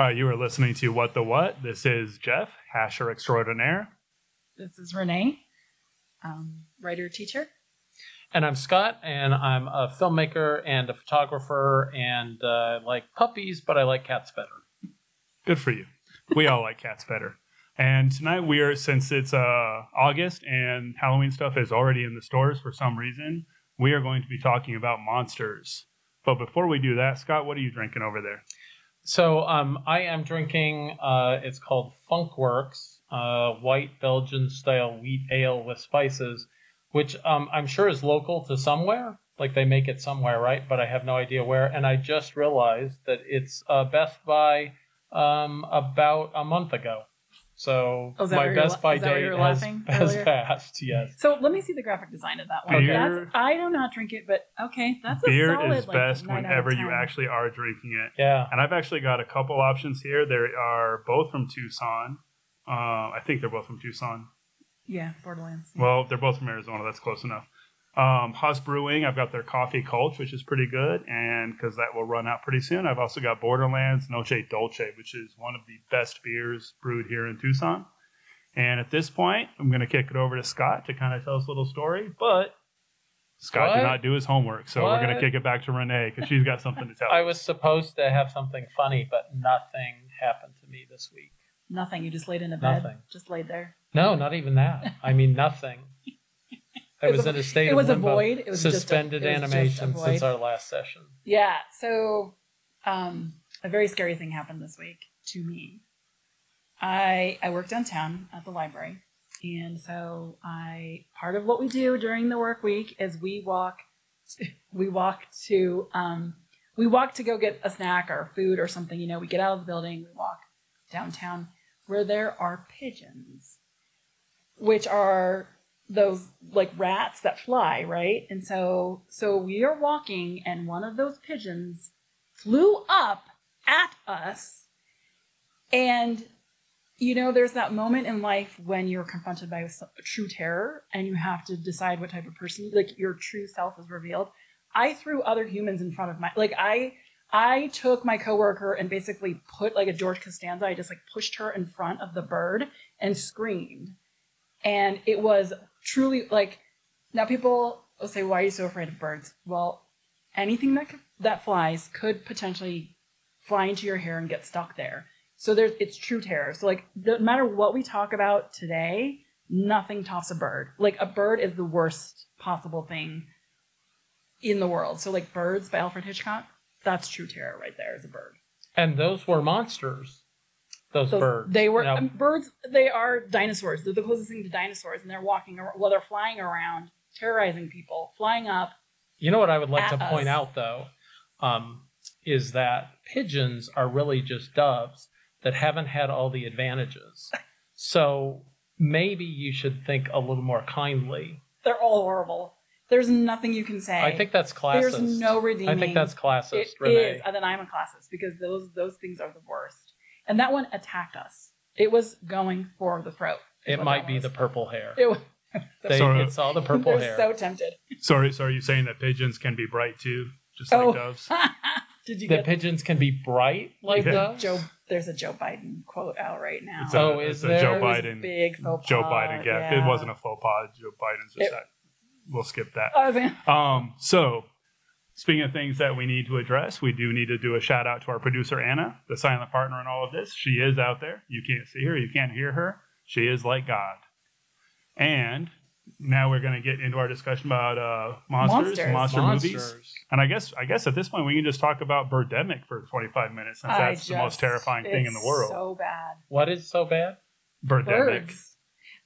Uh, you are listening to What the What. This is Jeff, hasher extraordinaire. This is Renee, um, writer teacher. And I'm Scott, and I'm a filmmaker and a photographer, and uh, I like puppies, but I like cats better. Good for you. We all like cats better. And tonight we are, since it's uh, August and Halloween stuff is already in the stores for some reason, we are going to be talking about monsters. But before we do that, Scott, what are you drinking over there? So um, I am drinking. Uh, it's called Funkwerks uh, White Belgian Style Wheat Ale with Spices, which um, I'm sure is local to somewhere. Like they make it somewhere, right? But I have no idea where. And I just realized that it's uh, Best Buy um, about a month ago. So Oh, my Best la- Buy is that where date has, has passed. Yes. So let me see the graphic design of that one. Beer- That's, I do not drink it, but okay, that's a Beer solid, is like, best nine whenever you actually are drinking it. Yeah. And I've actually got a couple options here. They are both from Tucson. Uh, I think they're both from Tucson. Yeah, Borderlands. Well, they're both from Arizona. That's close enough. Um, Huss Brewing, I've got their coffee Kolsch, which is pretty good, and because that will run out pretty soon. I've also got Borderlands Noche Dulce, which is one of the best beers brewed here in Tucson. And at this point, I'm going to kick it over to Scott to kind of tell us a little story. But Scott did not do his homework, so we're going to kick it back to Renee because she's got something to tell. I us. was supposed to have something funny, but nothing happened to me this week. Nothing. You just laid in a bed. Nothing. Just laid there. No, not even that. I mean, nothing. I It was was a- in a state it was a of limbo, void. It was just a- suspended it was a animation since our last session. Yeah. So, um, a very scary thing happened this week to me. I I work downtown at the library, and so I part of what we do during the work week is we walk, we walk to um, we walk to go get a snack or food or something. You know, we get out of the building, we walk downtown where there are pigeons, which are those like rats that fly, right? And so so we are walking and one of those pigeons flew up at us. And you know, there's that moment in life when you're confronted by s- true terror and you have to decide what type of person like your true self is revealed. I threw other humans in front of my like I I took my coworker and basically put like a George Costanza, I just like pushed her in front of the bird and screamed. And it was truly like now people will say, "Why are you so afraid of birds?" Well, anything that that flies could potentially fly into your hair and get stuck there. So there's it's true terror. So like no matter what we talk about today, nothing tops a bird. Like a bird is the worst possible thing in the world. So like Birds by Alfred Hitchcock, that's true terror right there is a bird. And those were monsters. Those, Those- birds. They were Now, um, birds. They are dinosaurs. They're the closest thing to dinosaurs, and they're walking. ar- Well, they're flying around, terrorizing people, flying up. you know what I would like to point out, though, um, is that pigeons are really just doves that haven't had all the advantages. So maybe you should think a little more kindly. They're all horrible. There's nothing you can say. I think that's classist. there's no redeeming. I think that's classist, It Renee. is, and then I'm a classist because those those things are the worst. And that one attacked us. It was going for the throat. It might be was. the purple hair. It was. They, So- it's all the purple They're hair. so tempted. Sorry, so are you saying that pigeons can be bright too, just like Oh. doves? Did you the get pigeons can be bright like Yeah. doves. Joe? There's a Joe Biden quote out right now. It's a, Oh, it's is a there? Joe It was a Biden. big faux Joe Biden gap. yeah. It wasn't a faux pas. Joe Biden's just It- that. We'll skip that. I was in- Um, so, speaking of things that we need to address, we do need to do a shout out to our producer Anna, the silent partner in all of this. She is out there. You can't see her, you can't hear her. She is like God. And now we're going to get into our discussion about uh, monsters, Monsters. monster movies. And I guess I guess at this point we can just talk about Birdemic for 25 minutes since I that's the most just- terrifying thing in the world. So bad. What is so bad? Birdemic. Birds.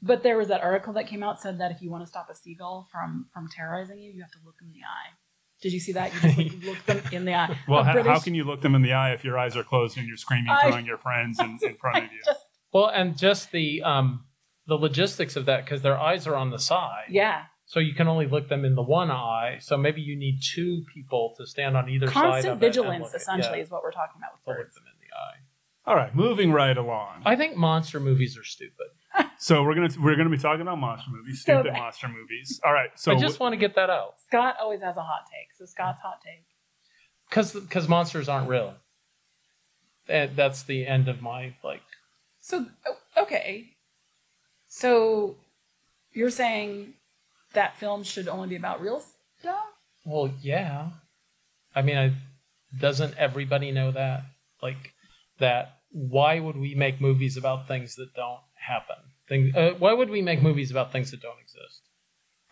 But there was that article that came out said that if you want to stop a seagull from from terrorizing you, you have to look in the eye. Did you see that? You just like, look them in the eye. Well, A how, how can you look them in the eye if your eyes are closed and you're screaming, I- throwing your friends in, in front of you? Just- Well, and just the um, the logistics of that because their eyes are on the side, yeah. so you can only look them in the one eye. So maybe you need two people to stand on either side Constant of it vigilance, essentially, yeah, is what we're talking about with to look them in the eye. All right, moving right along. I think monster movies are stupid. So we're gonna we're gonna be talking about monster movies, So stupid bad. monster movies. All right, so I just want to get that out Scott always has a hot take. So Scott's hot take. because because monsters aren't real. And that's the end of my like. So o- okay, so you're saying that film should only be about real stuff? Well, yeah. I mean, I, doesn't everybody know that? Like that. Why would we make movies about things that don't happen? Thing, uh, why would we make movies about things that don't exist?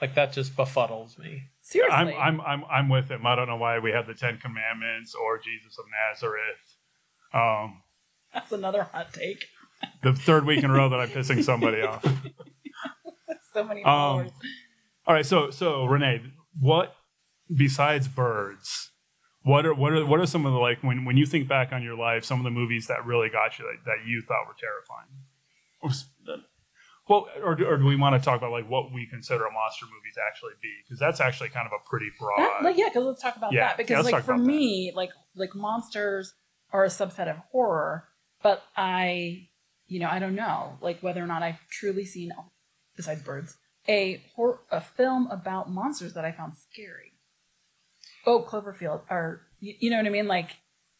Like that just befuddles me. Seriously, I'm, I'm, I'm, I'm with him. I don't know why we have the Ten Commandments or Jesus of Nazareth. Um, that's another hot take. the third week in a row that I'm pissing somebody off. so many Um. All right, so so Renee, what besides birds? What are what are what are some of the like when when you think back on your life, some of the movies that really got you that, that you thought were terrifying? Well, or, do- or do we want to talk about like what we consider a monster movie to actually be? Because that's actually kind of a pretty broad. That- like, yeah, because let's talk about Yeah, that. yeah, Because let's like for about that. me, like like monsters are a subset of horror, but I, you know, I don't know like whether or not I've truly seen, besides birds, a hor- a film about monsters that I found scary. Oh, Cloverfield, or you, you know what I mean? Like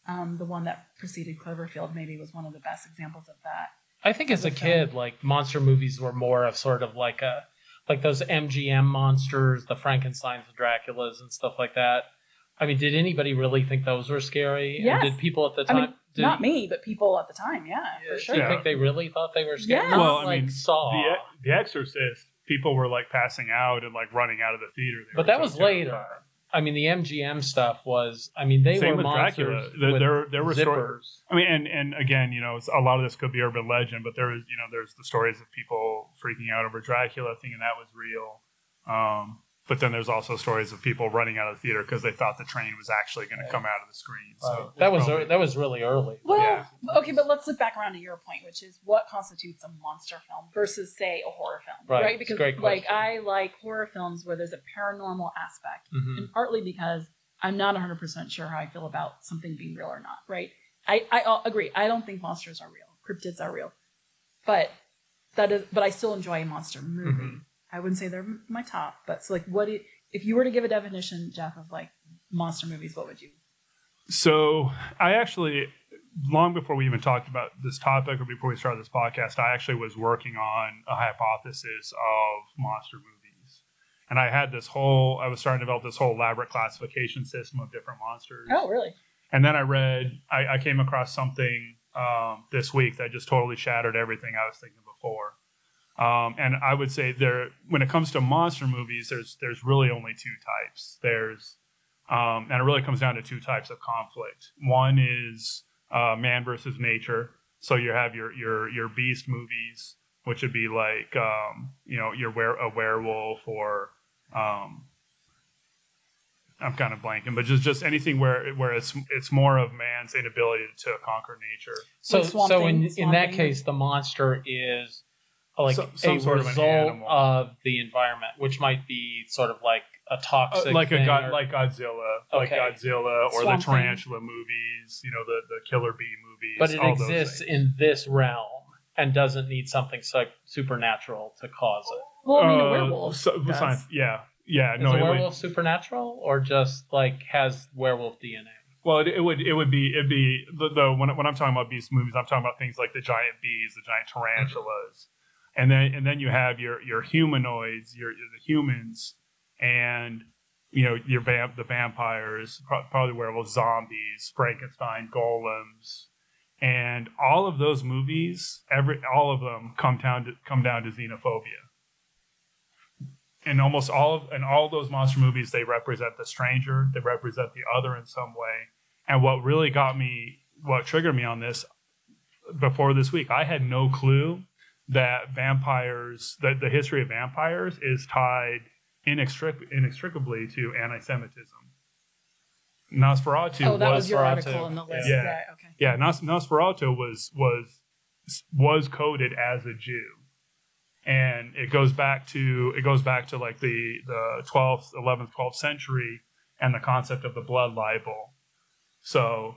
um, the one that preceded Cloverfield maybe was one of the best examples of that. I think as As a a kid, like monster movies were more of sort of like a like those MGM monsters, the Frankenstein's, the Draculas, and stuff like that. I mean, did anybody really think those were scary? And Yes. did people at the I time? mean, did, Not me, but people at the time, yeah, for sure. Do you think they really thought they were scary? Yeah. Well, I like mean, Saw. the The Exorcist, people were like passing out and like running out of the theater. They But that so was later. terrified. I mean, the MGM stuff was. I mean, they Same were with monsters. Dracula. There- with there- there were zippers. I mean, and and again, you know, a lot of this could be urban legend, but there is, you know, there's the stories of people freaking out over Dracula, thinking that was real. Um, but then there's also stories of people running out of the theater because they thought the train was actually going to come out of the screen. So that was probably- that was really early. Well, Yeah. okay, but let's look back around to your point, which is what constitutes a monster film versus, say, a horror film, Right, right? it's a Because great like. I like horror films where there's a paranormal aspect, Mhm. and partly because I'm not 100 percent sure how I feel about something being real or not. Right? I I uh, agree. I don't think monsters are real. Cryptids are real, but that is. But I still enjoy a monster movie. Mhm. I wouldn't say they're my top, but so like, what do- if you were to give a definition, Jeff, of like monster movies? What would you? So I actually, long before we even talked about this topic or before we started this podcast, I actually was working on a hypothesis of monster movies. And I had this whole, I was starting to develop this whole elaborate classification system of different monsters. Oh, really? And then I read, I, I came across something um, this week that just totally shattered everything I was thinking before. Um, and I would say there, when it comes to monster movies, there's there's really only two types. There's, um, and it really comes down to two types of conflict. One is uh, man versus nature. So you have your your your beast movies, which would be like um, you know your were a werewolf or um, I'm kind of blanking, but just just anything where where it's it's more of man's inability to conquer nature. So, so in in that case, the monster is like Some- some a sort of an result animal. of the environment, which might be sort of like a Uh, toxic, like a god, or- like Godzilla, like Godzilla, or Swamp the Thing. tarantula movies. You know, the the Killer Bee movies. but it all exists things. in this realm and doesn't need something so supernatural to cause it. Well, I mean, a Uh, werewolf. so- does. science- yeah, yeah. Is no, a it would- werewolf supernatural or just like has werewolf DNA? Well, it, it would it would be it'd be the, the when, when I'm talking about beast movies, I'm talking about things like the giant bees, the giant tarantulas, and then and then you have your your humanoids, your, your the humans, and you know your vamp the vampires, probably werewolves, zombies, Frankenstein, golems, and all of those movies, every all of them come down to come down to xenophobia. And almost all of and all those monster movies, they represent the stranger, they represent the other in some way. And what really got me, what triggered me on this before this week, I had no clue that vampires, that the history of vampires is tied inextric- inextricably to anti-Semitism. Nosferatu Oh, that was, was, your article in the list. Yeah. Yeah. okay. yeah, Nos- Nosferatu was was was coded as a Jew, and it goes back to it goes back to like the the twelfth, eleventh, twelfth century, and the concept of the blood libel. So,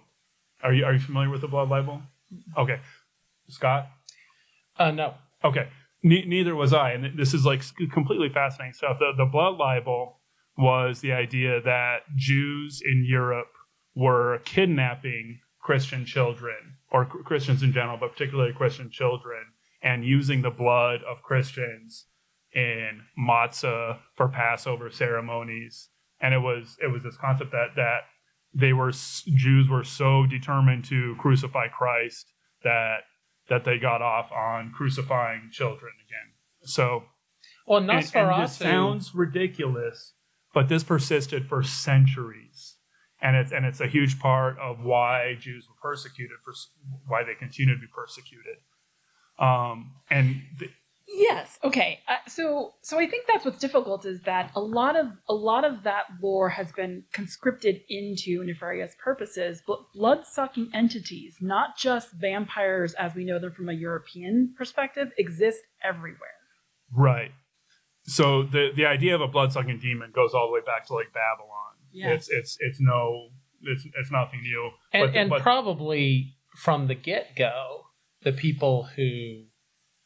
are you are you familiar with the blood libel? Mm-hmm. Okay, Scott. Uh, no. Okay, ne- neither was I, and this is like completely fascinating stuff. The the blood libel was the idea that Jews in Europe were kidnapping Christian children or Christians in general, but particularly Christian children, and using the blood of Christians in matzah for Passover ceremonies. And it was it was this concept that that they were Jews were so determined to crucify Christ that that they got off on crucifying children again. So Well, and, and this sounds ridiculous, but this persisted for centuries, and it's and it's a huge part of why Jews were persecuted for why they continue to be persecuted. Um, and th- Yes. Okay. Uh, so, so I think that's what's difficult is that a lot of a lot of that lore has been conscripted into nefarious purposes, but blood-sucking entities, not just vampires as we know them from a European perspective, exist everywhere. right, so the the idea of a blood sucking demon goes all the way back to like Babylon. Yeah. It's it's it's no it's it's nothing new. and, but- and but- probably from the get go, the people who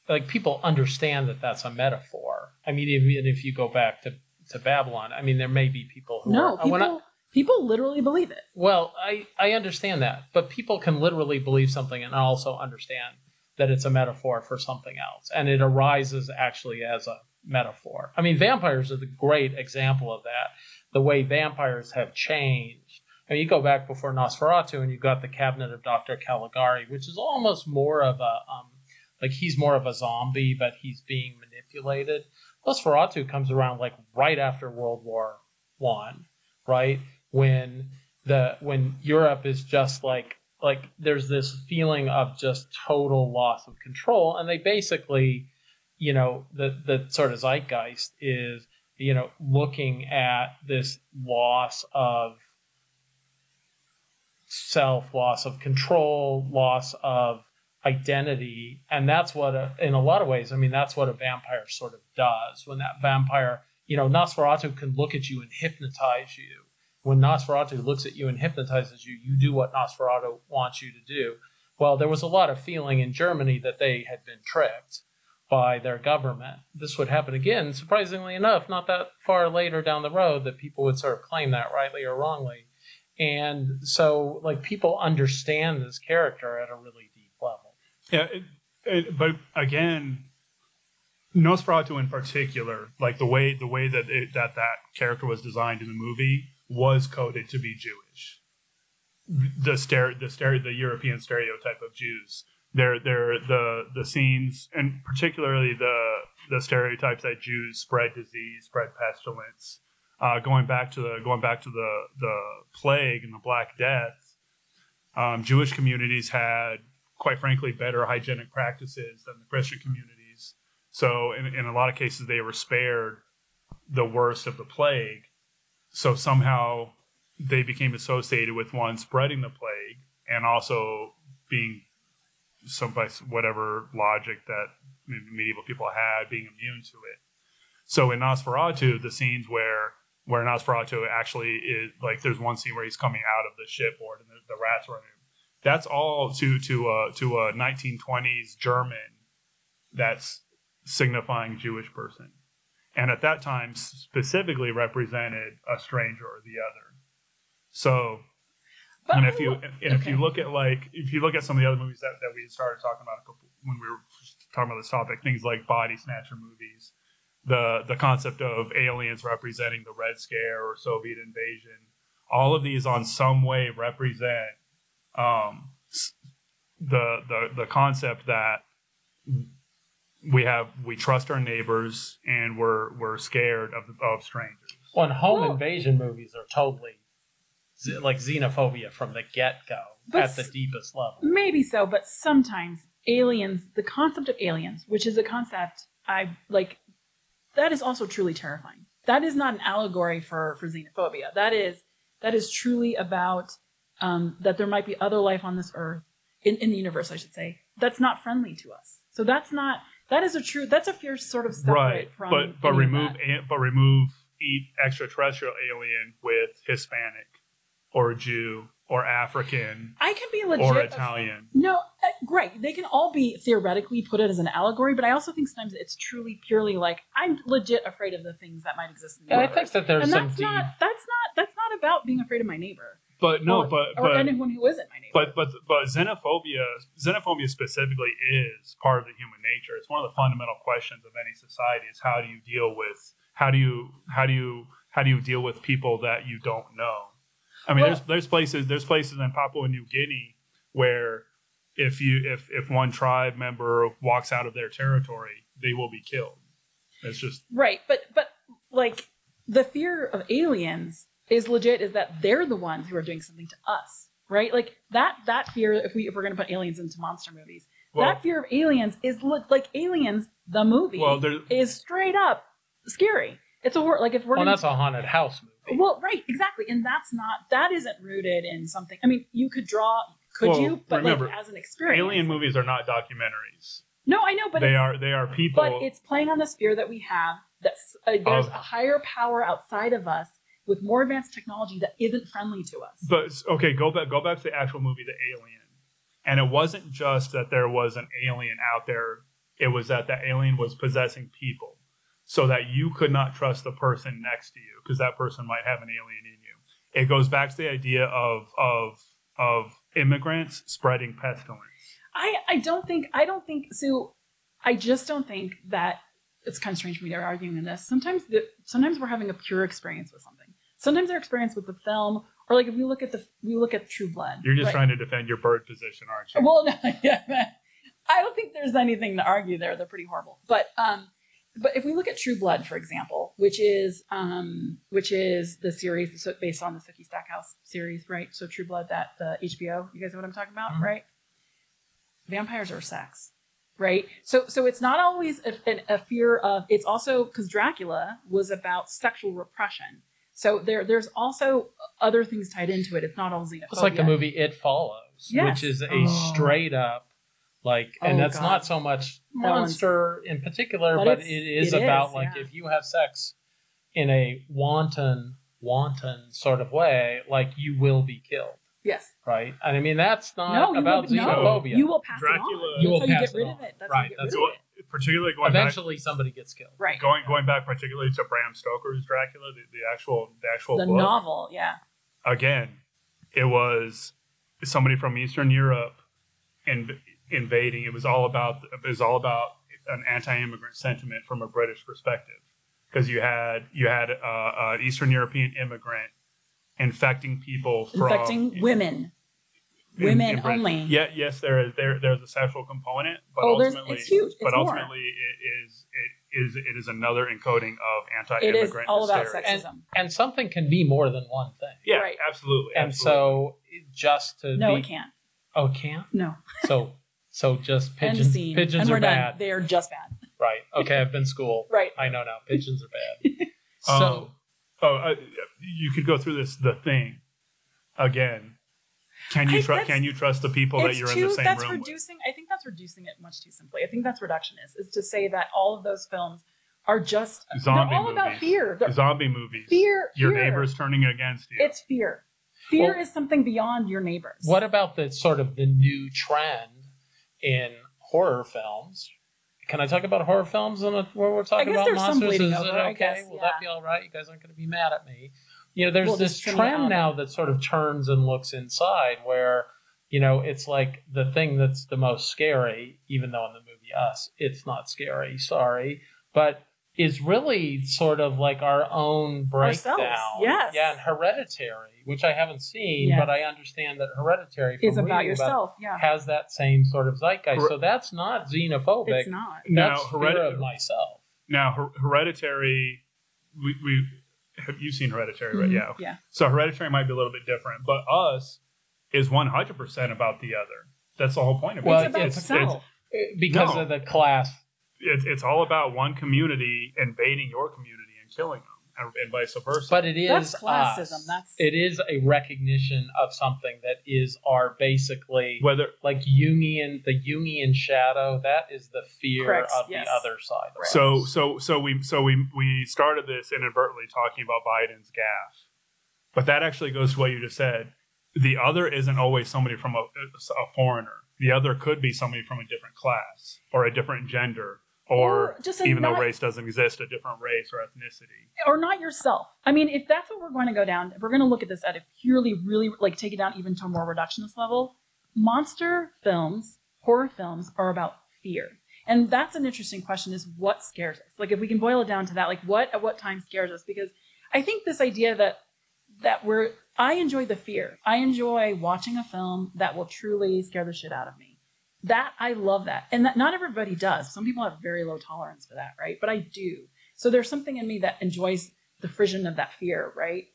like people understand that that's a metaphor. I mean, even if you go back to to Babylon, I mean, there may be people who No, are, when I- people people literally believe it. well, I I understand that, but people can literally believe something and also understand that it's a metaphor for something else, and it arises actually as a metaphor. I mean, vampires are the great example of that. The way vampires have changed. I mean, you go back before Nosferatu, and you've got the Cabinet of Dr. Caligari, which is almost more of a um, like he's more of a zombie, but he's being manipulated. Nosferatu comes around like right after World War One, right when the when Europe is just like like there's this feeling of just total loss of control, and they basically, you know, the the sort of zeitgeist is you know looking at this loss of self, loss of control, loss of identity, and that's what a, in a lot of ways, I mean, that's what a vampire sort of does. When that vampire, you know, Nosferatu can look at you and hypnotize you. When Nosferatu looks at you and hypnotizes you, you do what Nosferatu wants you to do. Well, there was a lot of feeling in Germany that they had been tricked by their government. This would happen again, surprisingly enough, not that far later down the road, that people would sort of claim that rightly or wrongly. And so, like, people understand this character at a really. Yeah, it, it, but again, Nosferatu in particular, like the way the way that it, that that character was designed in the movie was coded to be Jewish. The stere, the stere, the European stereotype of Jews. They're, they're the the scenes, and particularly the the stereotypes that Jews spread disease, spread pestilence. Uh, going back to the going back to the the plague and the Black Death, um, Jewish communities had quite frankly, better hygienic practices than the Christian communities. So, in, in a lot of cases, they were spared the worst of the plague. So, somehow they became associated with one spreading the plague and also being some by whatever logic that medieval people had, being immune to it. So, in Nosferatu, the scenes where where Nosferatu actually is like, there's one scene where he's coming out of the shipboard and the, the rats him that's all to to uh, to a 1920s German that's signifying Jewish person, and at that time specifically represented a stranger or the other. So, But and if you and if you look at like if you look at some of the other movies that, that we started talking about a couple, when we were talking about this topic, things like body snatcher movies, the the concept of aliens representing the Red Scare or Soviet invasion, all of these on some way represent um, the the the concept that we have we trust our neighbors and we're we're scared of of strangers. Well, and home Well- invasion movies are totally ze- like xenophobia from the get go at the deepest level. Maybe so, but sometimes aliens, the concept of aliens, which is a concept I like, that is also truly terrifying. That is not an allegory for for xenophobia. That is that is truly about um, that there might be other life on this earth in, in the universe, I should say. That's not friendly to us. So that's not that is a true that's a fierce sort of separate right, from but but remove that. but remove eat extraterrestrial alien with Hispanic or Jew or African I can be legit or af- Italian. No, uh, great. They can all be theoretically put it as an allegory, but I also think sometimes it's truly purely like I'm legit afraid of the things that might exist in the Yeah, I universe. think that there's and some that's deep. not that's not that's not about being afraid of my neighbor. But no, or, but or but anyone who isn't my neighbor. but but but xenophobia xenophobia specifically is part of the human nature. It's one of the fundamental questions of any society is how do you deal with how do you how do you how do you deal with people that you don't know? I mean, Well- there's there's places there's places in Papua New Guinea where if you if if one tribe member walks out of their territory, they will be killed. It's just Right, but but like the fear of aliens is legit. Is that they're the ones who are doing something to us, right? Like that that fear. If we if we're going to put aliens into monster movies, well, that fear of aliens is li- like aliens. The movie well, is straight up scary. It's a horror. Like if we're Well, gonna, that's a haunted house movie. well, right, exactly, and that's not that isn't rooted in something. I mean, you could draw, could Well, you? But remember, like as an experience, alien movies are not documentaries. No, I know, but they are they are people. but it's playing on this fear that we have that uh, there's Of- a higher power outside of us with more advanced technology that isn't friendly to us. But okay, go back go back to the actual movie The Alien. And it wasn't just that there was an alien out there, it was that that alien was possessing people. So that you could not trust the person next to you because that person might have an alien in you. It goes back to the idea of of of immigrants spreading pestilence. I, I don't think I don't think so. I just don't think that it's kind of strange for me to arguing in this. Sometimes the, sometimes we're having a pure experience with something. Sometimes our experience with the film, or like if we look at the we look at True Blood. You're just right? trying to defend your bird position, aren't you? Well, no, yeah, I don't think there's anything to argue there. They're pretty horrible. But um, but if we look at True Blood, for example, which is um, which is the series based on the Sookie Stackhouse series, right? So True Blood, that the HBO. You guys know what I'm talking about, Mhm. right? Vampires are sex, right? So so it's not always a, a fear of. It's also because Dracula was about sexual repression. So there there's also other things tied into it. It's not all xenophobia. It's like the movie It Follows, Yes. which is a Oh. straight up like, and Oh, that's God. not so much monster in particular, But but, it's- it about is, like yeah. if you have sex in a wanton, wanton sort of way, like you will be killed, Yes. right? And I mean that's not No, you about will, no, xenophobia. you will pass Dracula- it on. You That's will how you pass get rid it of it. That's Right, how you get that's rid what- of it. Particularly going back Eventually, somebody gets killed. Right. going going back particularly to Bram Stoker's Dracula, the, the actual the actual the book. novel, yeah. again, it was somebody from Eastern Europe in, invading. It was all about it was all about an anti-immigrant sentiment from a British perspective, because you had you had uh, an Eastern European immigrant infecting people from Infecting women. In- Women in Britain. only. Yeah, yes, there is there there's a sexual component, but Oh, ultimately, it's huge. but more. ultimately, it is it is it is another encoding of anti-immigrant is all about hysteria. sexism. And something can be more than one thing. Yeah, Right. absolutely. And absolutely. so, just to No, be, it can't. oh, it can't. No. So, so just pigeons. scene. Pigeons and are we're done. bad, They're just bad. right? Okay, I've been schooled. Right. I know now. Pigeons are bad. Um, So, oh, uh, you could go through this. The thing again. Can you trust? Can you trust the people that you're too, in the same that's room with? reducing I think that's reducing it much too simply. I think that's reductionist, is to say that all of those films are just Zombie they're all about fear. They're Zombie movies. fear. Your fear. neighbors turning against you. It's fear. Fear Well- is something beyond your neighbors. what about the sort of the new trend in horror films? Can I talk about horror films and where we're talking guess about there's some monsters? Is it okay? guess, Will that be all right? You guys aren't going to be mad at me. You know, there's We'll this just trend out. now that sort of turns and looks inside where, you know, it's like the thing that's the most scary, even though in the movie Us, it's not scary, sorry, but is really sort of like our own breakdown. Ourselves, yes. Yeah, and Hereditary, which I haven't seen, Yes. but I understand that Hereditary is about reading yourself. yeah. has that same sort of zeitgeist. Her- So that's not xenophobic. It's not. now, That's fear of myself. now Her- Hereditary. We, we have you seen Hereditary, right? Mhm. Yeah. Yeah. So Hereditary might be a little bit different, but Us is 100 percent about the other. That's the whole point of Well, it. it's about it's- self. because No. of the class. it's, it's all about one community invading your community and killing them, and, and vice versa. But it is That's uh, classism. us. That's- it is a recognition of something that is our basically whether like Jungian the Jungian shadow. That is the fear Correct, of yes. the other side. of So so so we so we we started this inadvertently talking about Biden's gaff, but that actually goes to what you just said. The other isn't always somebody from a, a foreigner. The other could be somebody from a different class or a different gender or, just a even though race doesn't exist, a different race or ethnicity. or not yourself. I mean, if that's what we're going to go down, if we're going to look at this at a purely, really, like take it down even to a more reductionist level, monster films, horror films are about fear. And that's an interesting question is what scares us? Like if we can boil it down to that, like what at what time scares us? Because I think this idea that that we're I enjoy the fear. I enjoy watching a film that will truly scare the shit out of me. That I love that. And that not everybody does. Some people have very low tolerance for that, right? But I do. So there's something in me that enjoys the frisson of that fear, right?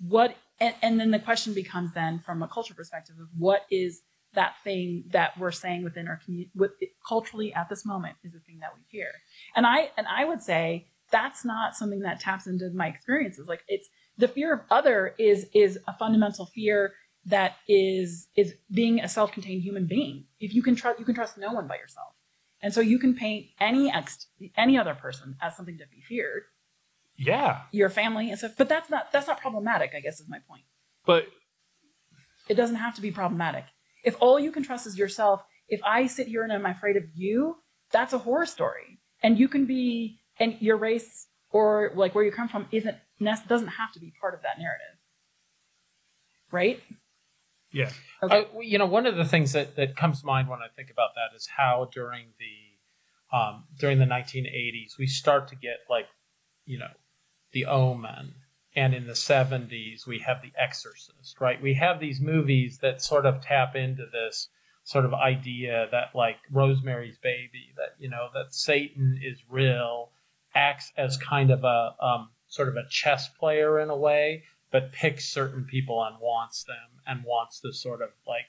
What and, and then the question becomes then from a culture perspective of what is that thing that we're saying within our community with culturally at this moment is the thing that we fear. And I and I would say that's not something that taps into my experiences. Like it's the fear of other is is a fundamental fear that is is being a self-contained human being. If you can trust you can trust no one but yourself. And so you can paint any ex any other person as something to be feared, Yeah, your family and stuff. But that's not that's not problematic, I guess is my point. but It doesn't have to be problematic. If all you can trust is yourself, if I sit here and I'm afraid of you, that's a horror story. And you can be and your race or like where you come from isn't doesn't have to be part of that narrative. Right? Yeah, Okay. Uh, you know, one of the things that, that comes to mind when I think about that is how during the um, during the 1980s we start to get like, you know, The Omen, and in the 70s we have The Exorcist, right? We have these movies that sort of tap into this sort of idea that like Rosemary's Baby, that you know that Satan is real, acts as kind of a um, sort of a chess player in a way, but picks certain people and wants them and wants to sort of like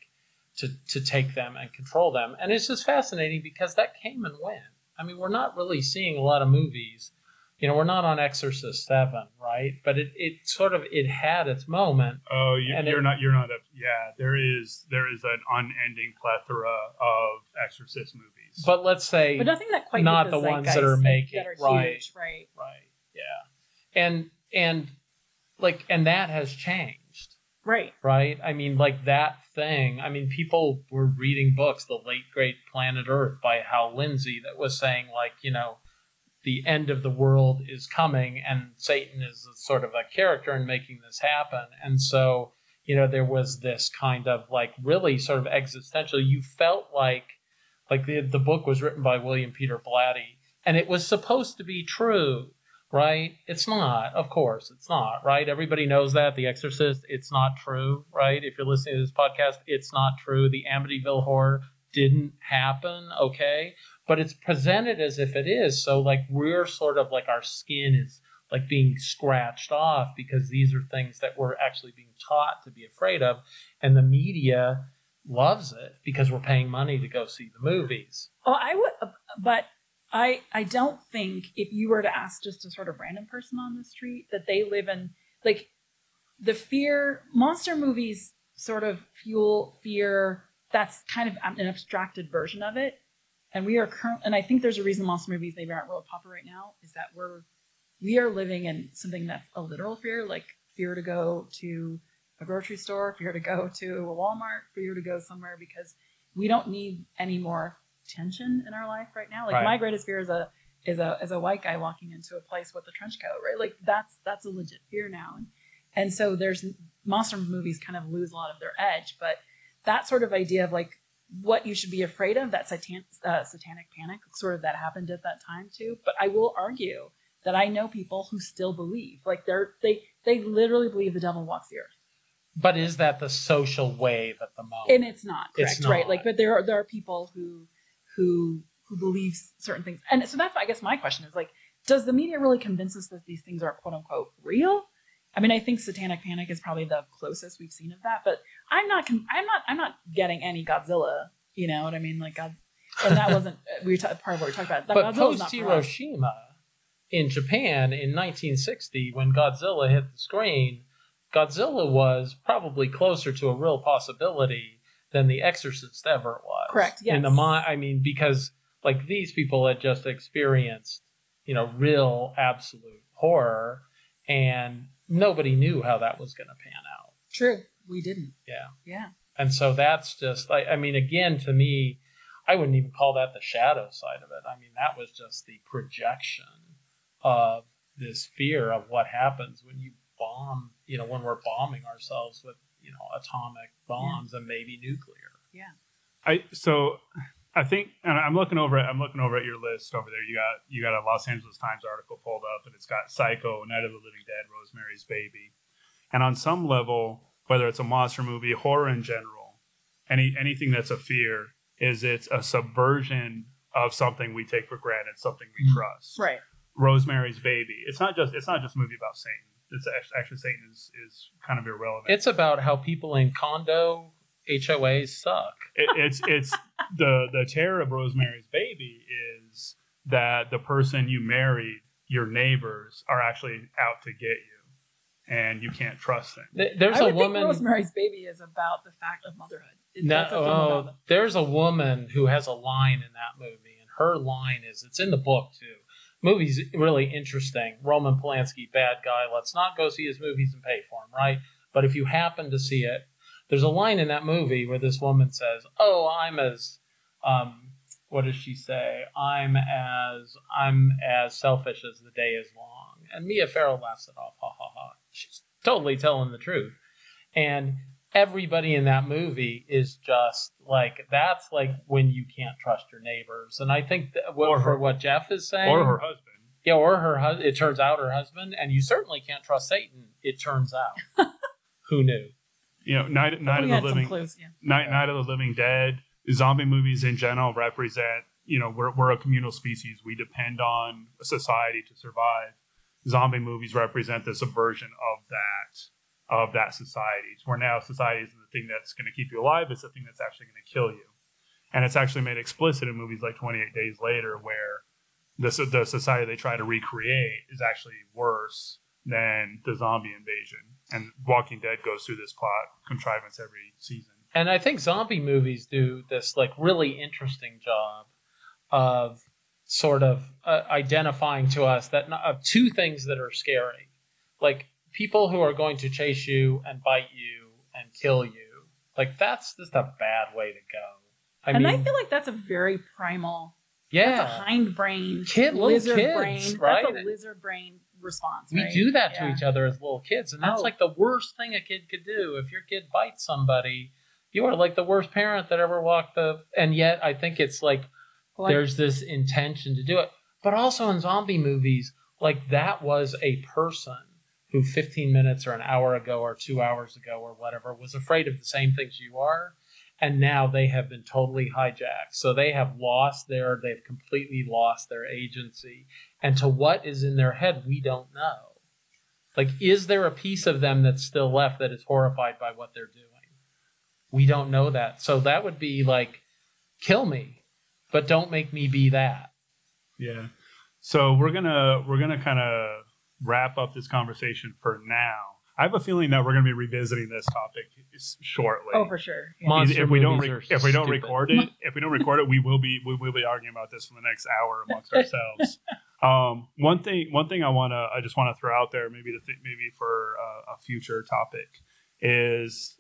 to to take them and control them. And it's just fascinating because that came and went. I mean, we're not really seeing a lot of movies. You know, we're not on Exorcist Seven, right? But it, it sort of it had its moment. Oh, you, you're it- not. You're not. A, yeah, there is. There is an unending plethora of Exorcist movies. But let's say But nothing that quite Not hit the ones that are making- that are right. right? right, yeah, and and like and that has changed. Right. right? I mean, like that thing. I mean, people were reading books, The Late Great Planet Earth by Hal Lindsey, that was saying, like, you know, the end of the world is coming, and Satan is a sort of a character in making this happen. And so, you know, there was this kind of like really sort of existential. You felt like, like the the book was written by William Peter Blatty, and it was supposed to be true right? It's not, of course, it's not, right? Everybody knows that. The Exorcist, it's not true, right? If you're listening to this podcast, it's not true. The Amityville horror didn't happen, okay? But it's presented as if it is. So, like, we're sort of like our skin is like being scratched off because these are things that we're actually being taught to be afraid of. And the media loves it because we're paying money to go see the movies. Oh, I would, uh, but I I don't think if you were to ask just a sort of random person on the street that they live in like the fear monster movies sort of fuel fear. That's kind of an abstracted version of it. And we are current and i think there's a reason monster movies maybe aren't real popular right now is that we're we are living in something that's a literal fear like fear to go to a grocery store fear to go to a walmart fear to go somewhere because we don't need any more tension in our life right now. Like Right. my greatest fear is a is a is a white guy walking into a place with a trench coat right? Like that's that's a legit fear now. And and so there's monster movies kind of lose a lot of their edge but that sort of idea of like what you should be afraid of that satan, uh, satanic panic sort of that happened at that time too. But i will argue that i know people who still believe like they're they they literally believe the devil walks the earth. But is that the social wave at the moment? and it's not It's correct right? like but there are there are people who who who believe certain things. And so that's i guess my question is like does the media really convince us that these things are quote unquote real? I mean i think satanic panic is probably the closest we've seen of that but i'm not i'm not i'm not getting any godzilla you know what i mean? Like god and that wasn't we were ta- part of what we talked about. That but post. Hiroshima in Japan in 1960, when Godzilla hit the screen, Godzilla was probably closer to a real possibility than The Exorcist ever was. Correct, Yeah. In the yes. mind, I mean, because like these people had just experienced, you know, real absolute horror, and nobody knew how that was going to pan out. true we didn't Yeah. yeah And so that's just like I mean, again, to me, I wouldn't even call that the shadow side of it. I mean, that was just the projection of this fear of what happens when you bomb, you know, when we're bombing ourselves with, you know, atomic bombs and maybe nuclear. Yeah. I so I think and I'm looking over at I'm looking over at your list over there. You got you got a Los Angeles Times article pulled up and it's got Psycho, Night of the Living Dead, Rosemary's Baby. And on some level, whether it's a monster movie, horror in general, any anything that's a fear, is it's a subversion of something we take for granted, something we Mhm. trust. Right. Rosemary's Baby. It's not just it's not just a movie about Satan. It's act- actually Satan is is kind of irrelevant. It's about how people in condo HOAs suck. it, it's it's the the terror of Rosemary's Baby is that the person you married, your neighbors, are actually out to get you, and you can't trust them. There's I a would woman. think Rosemary's Baby is about the fact of motherhood. It- No, that's a film oh, there's a woman who has a line in that movie, and her line is it's in the book too. Movie's really interesting. Roman Polanski, bad guy. Let's not go see his movies and pay for them, right? But if you happen to see it, there's a line in that movie where this woman says, "Oh, I'm as, um, what does she say? I'm as I'm as selfish as the day is long." And Mia Farrow laughs it off, ha ha ha. She's totally telling the truth, and everybody in that movie is just like that's like when you can't trust your neighbors and i think that what, her- for what jeff is saying Or her husband. yeah or her husband. it turns out her husband and you certainly can't trust satan it turns out who knew You know, Night, Night of the Living clues. Yeah. Night, Night of the Living Dead. Zombie movies in general represent. You know, we're we're a communal species. We depend on society to survive. Zombie movies represent the subversion of that of that society. Where now society isn't the thing that's going to keep you alive; it's the thing that's actually going to kill you. And it's actually made explicit in movies like Twenty Eight Days Later, where the the society they try to recreate is actually worse than the zombie invasion. And Walking Dead goes through this plot contrivance every season. and i think zombie movies do this like really interesting job of sort of uh, identifying to us that n- of two things that are scary like people who are going to chase you and bite you and kill you like that's just a bad way to go i and mean I feel like that's a very primal. yeah That's a hindbrain, Kid- lizard kids, brain. right? That's a lizard brain response. we right? do that to each other as little kids and that's Oh. like the worst thing a kid could do if your kid bites somebody you are like the worst parent that ever walked the and yet i think it's like Like, there's this intention to do it. But also in zombie movies, like that was a person who 15 minutes or an hour ago or two hours ago or whatever was afraid of the same things you are. And now they have been totally hijacked. So they have lost their, they've completely lost their agency. And to what is in their head, we don't know. Like, is there a piece of them that's still left that is horrified by what they're doing? We don't know that. So that would be like, kill me, but don't make me be that. Yeah. So we're gonna we're gonna kind of wrap up this conversation for now. I have a feeling that we're gonna be revisiting this topic shortly. oh, for sure. Yeah. If- Monster if we don't re- are if we don't stupid. record it if we don't record it we will be we will be arguing about this for the next hour amongst ourselves. Um, one thing one thing I wanna I just want to throw out there maybe to th- maybe for uh, a future topic is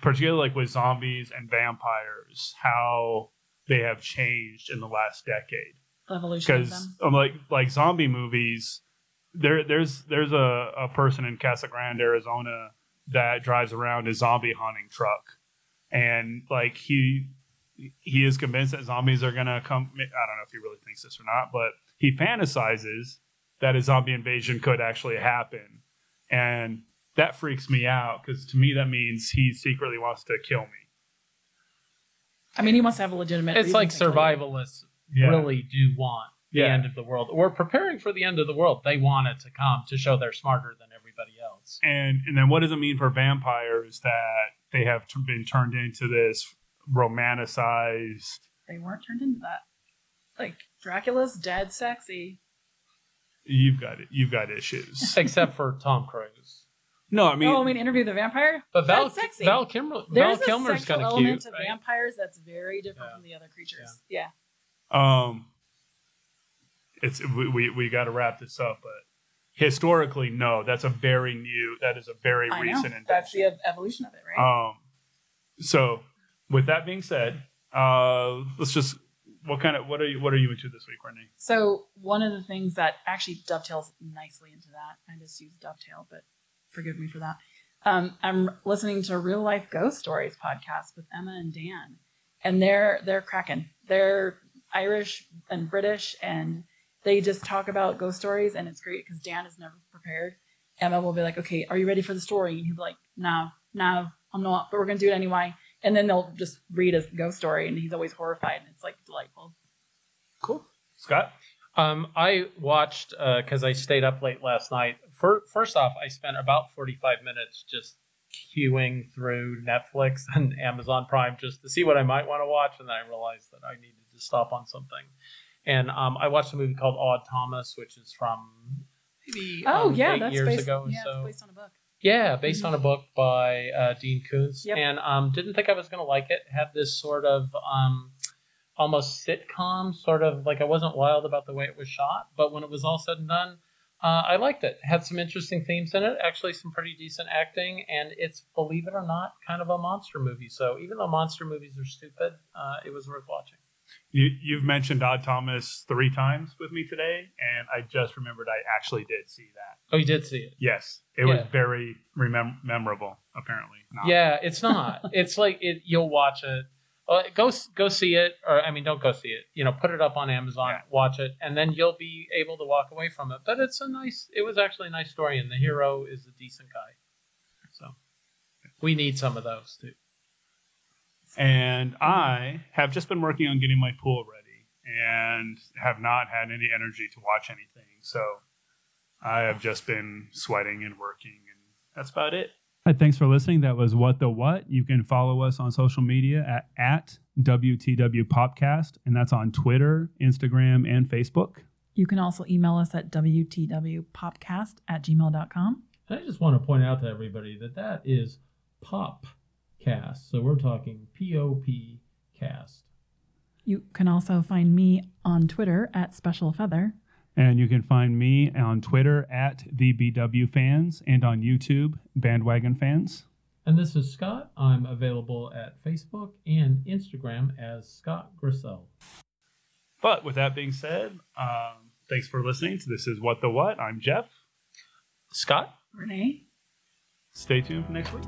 particularly like with zombies and vampires how they have changed in the last decade The evolution of because them. um, like like zombie movies there there's there's a, a person in Casa Grande Arizona that drives around a zombie hunting truck and like he he is convinced that zombies are gonna come I don't know if he really thinks this or not but he fantasizes that a zombie invasion could actually happen and that freaks me out because to me that means he secretly wants to kill me I mean, he must have a legitimate. It's like to kill you. survivalists Yeah. really do want the Yeah. end of the world. We're preparing for the end of the world. They want it to come to show they're smarter than everybody else. and and then what does it mean for vampires that they have t- been turned into this romanticized They weren't turned into that. Like Dracula's dead sexy. you've got it you've got issues Except for Tom Cruise. no i mean oh, I mean, Interview the Vampire. But Val, That's sexy. Val, Kilmer, Val There's a Kilmer's kind of element cute. to right? vampires that's very different Yeah. from the other creatures. Yeah. um it's we we, we got to wrap this up but historically no that's a very new that is a very I know. recent invention That's the ev- evolution of it, right? um so with that being said Uh, let's just. What kind of what are you what are you into this week, Renee? So one of the things that actually dovetails nicely into that, I just used dovetail, but forgive me for that. Um, I'm listening to Real Life Ghost Stories podcast with Emma and Dan, and they're they're cracking. They're Irish and British, and they just talk about ghost stories, and it's great because Dan is never prepared. Emma will be like, "Okay, are you ready for the story?" And he'll be like, "No, no, I'm not, but we're gonna do it anyway." And then they'll just read a ghost story, and he's always horrified, and it's like delightful. Cool. Scott. Um, I watched because I stayed up late last night. For, first off, I spent about forty-five minutes just queuing through Netflix and Amazon Prime just to see what I might want to watch, and then I realized that I needed to stop on something. And um, I watched a movie called Odd Thomas, which is from maybe Oh um, yeah, eight that's years based, ago. yeah, so. based on a book. Yeah, based on a book by uh, Dean Koontz, Yep. and um, didn't think I was going to like it. Had this sort of um, almost sitcom, sort of like I wasn't wild about the way it was shot, but when it was all said and done, uh, I liked it. Had some interesting themes in it, actually some pretty decent acting, and it's believe it or not, kind of a monster movie. So even though monster movies are stupid, uh, it was worth watching. You, you've mentioned Odd Thomas three times with me today, and I just remembered I actually did see that. Oh, you did see it. Yes, it was very remem- memorable. Apparently, not. Yeah, it's not. it's like it. You'll watch it. Go go see it, or I mean, don't go see it. You know, put it up on Amazon, Yeah. watch it, and then you'll be able to walk away from it. But it's a nice. It was actually a nice story, and the hero is a decent guy. So we need some of those too. And I have just been working on getting my pool ready, and have not had any energy to watch anything. So I have just been sweating and working, and that's about it. Hi, thanks for listening. That was What the What. You can follow us on social media at, at WTW Popcast, and that's on Twitter, Instagram, and Facebook. You can also email us at wtwpopcast at gmail.com. And I just want to point out to everybody that that is pop cast. So we're talking P O P cast. You can also find me on Twitter at Special Feather. And you can find me on Twitter at the BW Fans and on YouTube, Bandwagon Fans. And this is Scott. I'm available at Facebook and Instagram as Scott Grissel. But with that being said, um, thanks for listening to This Is What the What. I'm Jeff. Scott? Renee? Stay tuned for next week.